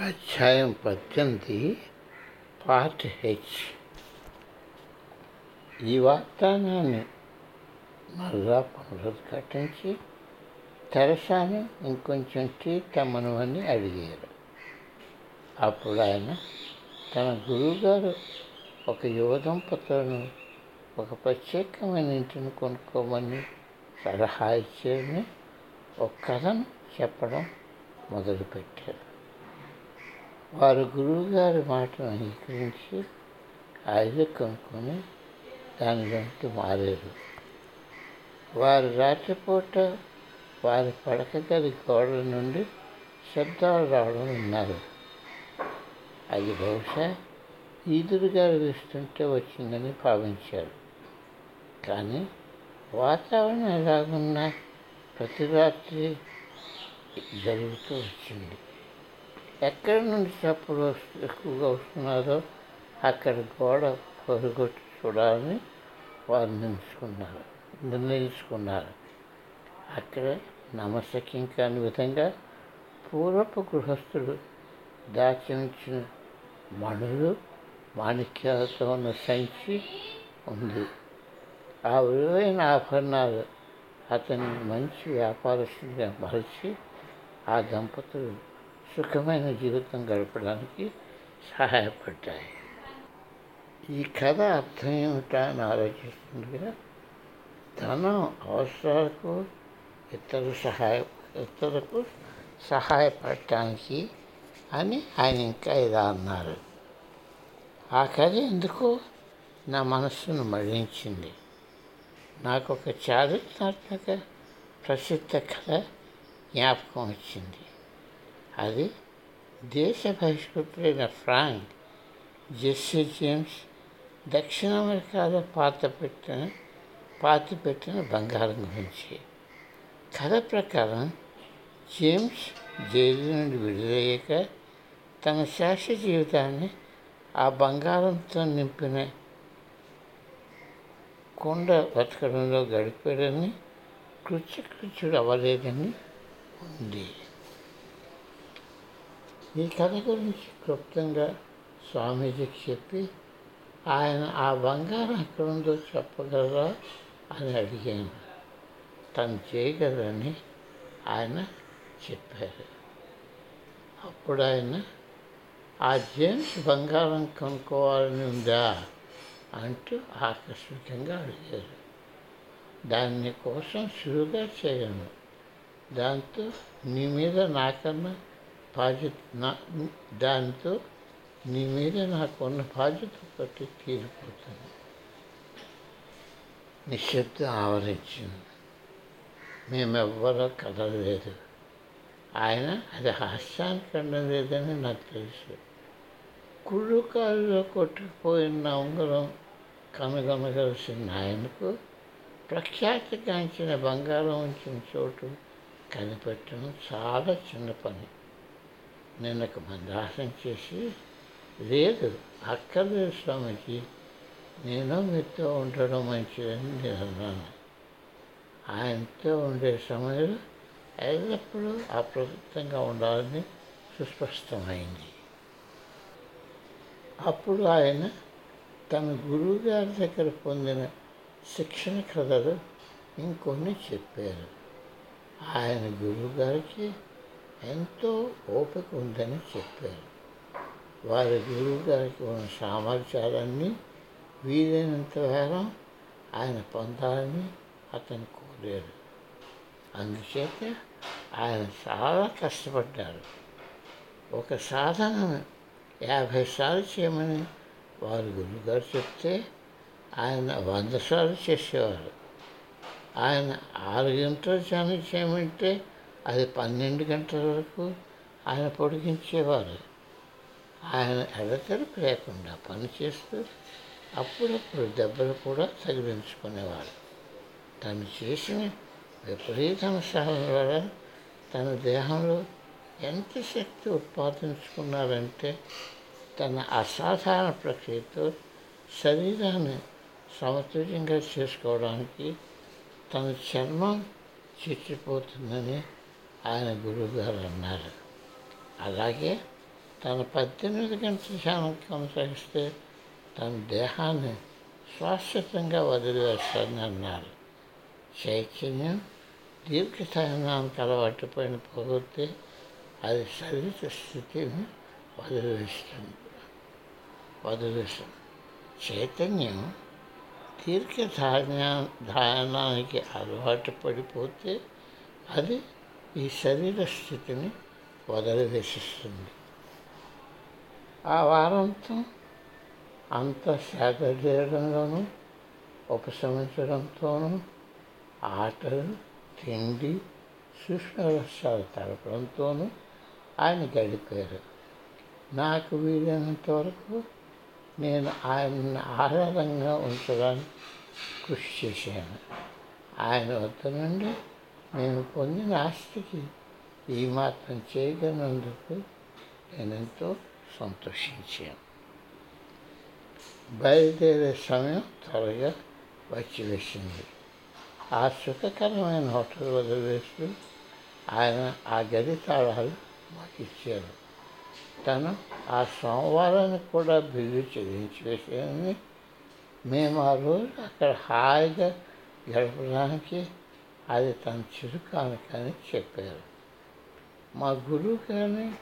అధ్యాయం పద్దెనిమిది part H. ఈ వాగ్దానాన్ని మరలా పునరుద్ఘాటించి తెరసాని ఇంకొంచెం టీ అని అడిగారు. అప్పుడు ఆయన తన గురువుగారు ఒక యువ దంపతులను ఒక ప్రత్యేకమైన ఇంటిని కొనుక్కోమని సలహా ఇచ్చేయని ఒక కథను చెప్పడం మొదలుపెట్టారు. వారు గురువుగారి మాటను అంగీకరించి ఆయుధ ఇల్లు కొనుక్కొని దాని వెంట మారారు. వారు రాత్రిపూట వారి పడక గది గోడల నుండి శబ్దాలు రావడం విన్నారు. అది బహుశా ఈదురుగాలు వేస్తుంటే వచ్చిందని భావించారు. కానీ వాతావరణం ఎలాగున్నా ప్రతి రాత్రి జరుగుతూ వచ్చింది. ఎక్కడి నుండి చప్పుడు ఎక్కువగా వస్తున్నారో అక్కడ గోడ పొరగొట్టి చూడాలని వారు నిర్ణయించుకున్నారు నిర్ణయించుకున్నారు. అక్కడ నమస్సక్యం కాని విధంగా పూర్వపు గృహస్థులు దాచి ఉంచిన మణులు మాణిక్యాలతో ఉన్న సంచి ఉంది. ఆ విలువైన ఆభరణాలు అతన్ని మంచి వ్యాపారస్తునిగా మరచి ఆ దంపతులు సుఖమైన జీవితం గడపడానికి సహాయపడ్డాయి. ఈ కథ అర్థం ఏమిటా అని ఆలోచిస్తుండగా ధనం అవసరాలకు ఇతర సహాయ ఇతరులకు సహాయపడటానికి అని ఆయన ఇంకా ఇలా అన్నారు. ఆ కథ ఎందుకో నా మనస్సును మరణించింది నాకు ఒక చారిత్రాత్మక ప్రసిద్ధ కథ జ్ఞాపకం వచ్చింది. అది దేశ బహిష్కృతులైన ఫ్రాంక్ జెస్సీ జేమ్స్ దక్షిణ అమెరికాలో పాత పెట్టిన పాతి పెట్టిన బంగారం గురించి. కథ ప్రకారం జేమ్స్ జైలు నుండి విడుదలయ్యాక తన శాశ్వత జీవితాన్ని ఆ బంగారంతో నింపిన కొండ బతకడంలో గడిపాడని కృత్యకృత్యుడు అవ్వలేదని ఉంది. ఈ కథ గురించి క్లుప్తంగా స్వామీజీకి చెప్పి ఆయన ఆ బంగారం ఎక్కడుందో చెప్పగలరా? అని అడిగాను. తను చేయగలరని ఆయన చెప్పారు. అప్పుడు ఆయన ఆ జేమ్స్ బంగారం కొనుక్కోవాలని ఉందా? అంటూ ఆకస్మికంగా అడిగారు. దాని కోసం సులువుగా చేయను. దాంతో నీ మీద నాకన్నా బాధ్యత నా దాంతో నీ మీద నాకున్న బాధ్యత ఒకటి తీరిపోతుంది నిశ్శబ్దం ఆవరించింది. మేమెవ్వరూ కదలలేదు. ఆయన అది హాస్యానికి లేదని నాకు తెలుసు. కుళ్ళుకాలులో కొట్టుకుపోయిన ఉంగరం కనుగొనగలిసిన ఆయనకు ప్రఖ్యాతిగాంచిన బంగారం ఉంచిన చోటు కనిపెట్టడం చాలా చిన్న పని. నేను ఒక మందాసం చేసి లేదు అక్కర్లేదు స్వామికి నేను మీతో ఉండడం మంచిదని నేను అన్నాను. ఆయనతో ఉండే సమయంలో ఎల్లప్పుడూ అప్రవృత్తంగా ఉండాలని సుస్పష్టమైంది. అప్పుడు ఆయన తన గురువుగారి దగ్గర పొందిన శిక్షణ కథలు ఇంకొన్ని చెప్పారు. ఆయన గురువుగారికి ఎంతో ఓపిక ఉందని చెప్పారు. వారి గురువు గారికి ఉన్న సామర్థ్యాలన్నీ వీలైనంత వేగం ఆయన పొందాలని అతను కోరారు. అందుచేత ఆయన చాలా కష్టపడ్డారు. ఒక సాధనను యాభై సార్లు చేయమని వారి గురువుగారు చెప్తే ఆయన వంద సార్లు చేసేవారు. ఆయన ఆరు గంటలు ధ్యానం చేయమంటే అది పన్నెండు గంటల వరకు ఆయన పొడిగించేవారు. ఆయన ఎడతెరపు లేకుండా పనిచేస్తూ అప్పుడప్పుడు దెబ్బలు కూడా తగిలించుకునేవారు. తను చేసిన విపరీత అంశాల వల్ల తన దేహంలో ఎంత శక్తి ఉత్పాదించుకున్నారంటే తన అసాధారణ ప్రక్రియతో శరీరాన్ని సమతుల్యంగా చేసుకోవడానికి తన చర్మం చిచ్చిపోతుందని ఆయన గురువుగారు అన్నారు అలాగే తన పద్దెనిమిది గంటల ధ్యానం కొనసాగిస్తే తన దేహాన్ని శాశ్వతంగా వదిలివేస్తానని అన్నారు. చైతన్యం దీర్ఘస్థానానికి అలవాటు పైన పోతే అది శరీర స్థితిని వదిలివేస్తుంది. వదిలేస్తుంది చైతన్యం దీర్ఘ ధాన్యా ధ్యానానికి అలవాటు పడిపోతే అది ఈ శరీర స్థితిని వదిలివేసిస్తుంది. ఆ వారంతో అంత సేద చేయడంలోనూ ఉపశమించడంతోనూ ఆటలు తిండి సూక్ష్మరసాలు తడపడంతోనూ ఆయన గడిపారు. నాకు వీలైనంత వరకు నేను ఆయన్ని ఆహ్లాదంగా ఉంచడానికి కృషి చేశాను. ఆయన వద్ద నుండి నేను పొందిన ఆస్తికి ఈ మాత్రం చేయగలిగినందుకు నేనెంతో సంతోషించాను. బయలుదేరే సమయం త్వరగా వచ్చి వేసింది ఆ సుఖకరమైన హోటల్ వదిలివేస్తూ ఆయన ఆ గది తాళాలు మాకు ఇచ్చారు. తను ఆ సోమవారానికి కూడా బిల్లు చెల్లించి వేసేయని మేము ఆ రోజు అక్కడ హాయిగా గడపడానికి అది తన చిరుకానుకని చెప్పారు. మా గురువు గారిని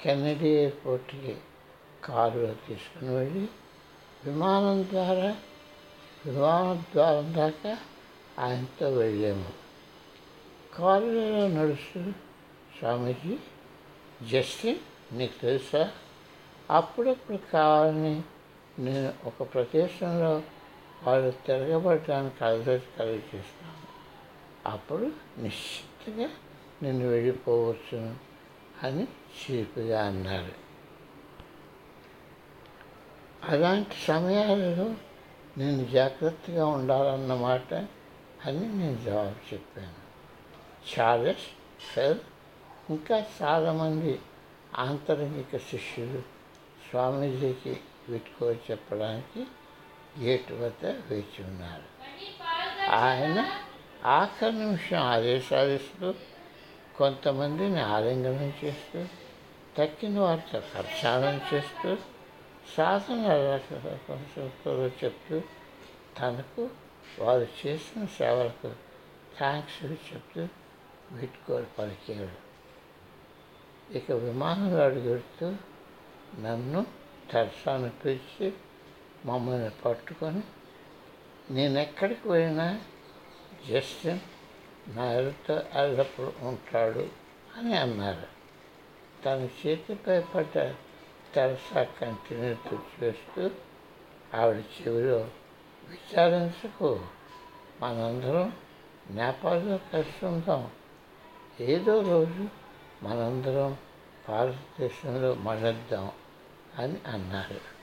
కెన్నడీ ఎయిర్పోర్ట్కి కారులో తీసుకుని వెళ్ళి విమానం ద్వారా విమానం ద్వారం దాకా ఆయనతో వెళ్ళాము. కారులో నడుస్తూ స్వామీజీ జస్టిన్ నీకు తెలుసా? అప్పుడప్పుడు కావాలని నేను ఒక ప్రదేశంలో వాళ్ళు తిరగబడటానికి అలసట కలిగి చేస్తాను అప్పుడు నిశ్చితంగా నేను వెళ్ళిపోవచ్చు అని చీపుగా అన్నారు. అలాంటి సమయాలలో నేను జాగ్రత్తగా ఉండాలన్నమాట అని నేను జవాబు చెప్పాను. చార్లెస్ ఫెల్ ఇంకా చాలామంది ఆంతరంగిక శిష్యులు స్వామీజీకి వీటికో చెప్పడానికి గేటు వద్ద వేచి ఉన్నారు. ఆయన ఆఖరి నిమిషం ఆదేశాలిస్తూ కొంతమందిని ఆలింగనం చేస్తూ తక్కిన వారితో ప్రచారం చేస్తూ సాధన చెప్తూ తనకు వారు చేసిన సేవలకు థ్యాంక్స్ చెప్తూ వీడ్కోలు పలికాడు ఇక విమానంలో అడుగుతూ నన్ను తెరసాను పిలిచి మమ్మల్ని పట్టుకొని నేను ఎక్కడికి పోయినా జస్టిన్ నా ఎదుట ఎల్లప్పుడు ఉంటాడు అని అన్నారు. తన చేతిపై పడ్డ తెరసా కంటిన్యూ తుడిచివేస్తూ ఆవిడ చెవిలో విచారించకు మనందరం నేపాల్లో కలిసి ఉందాం. ఏదో రోజు మనందరం భారతదేశంలో మళ్ళిద్దాం అని అన్నారు.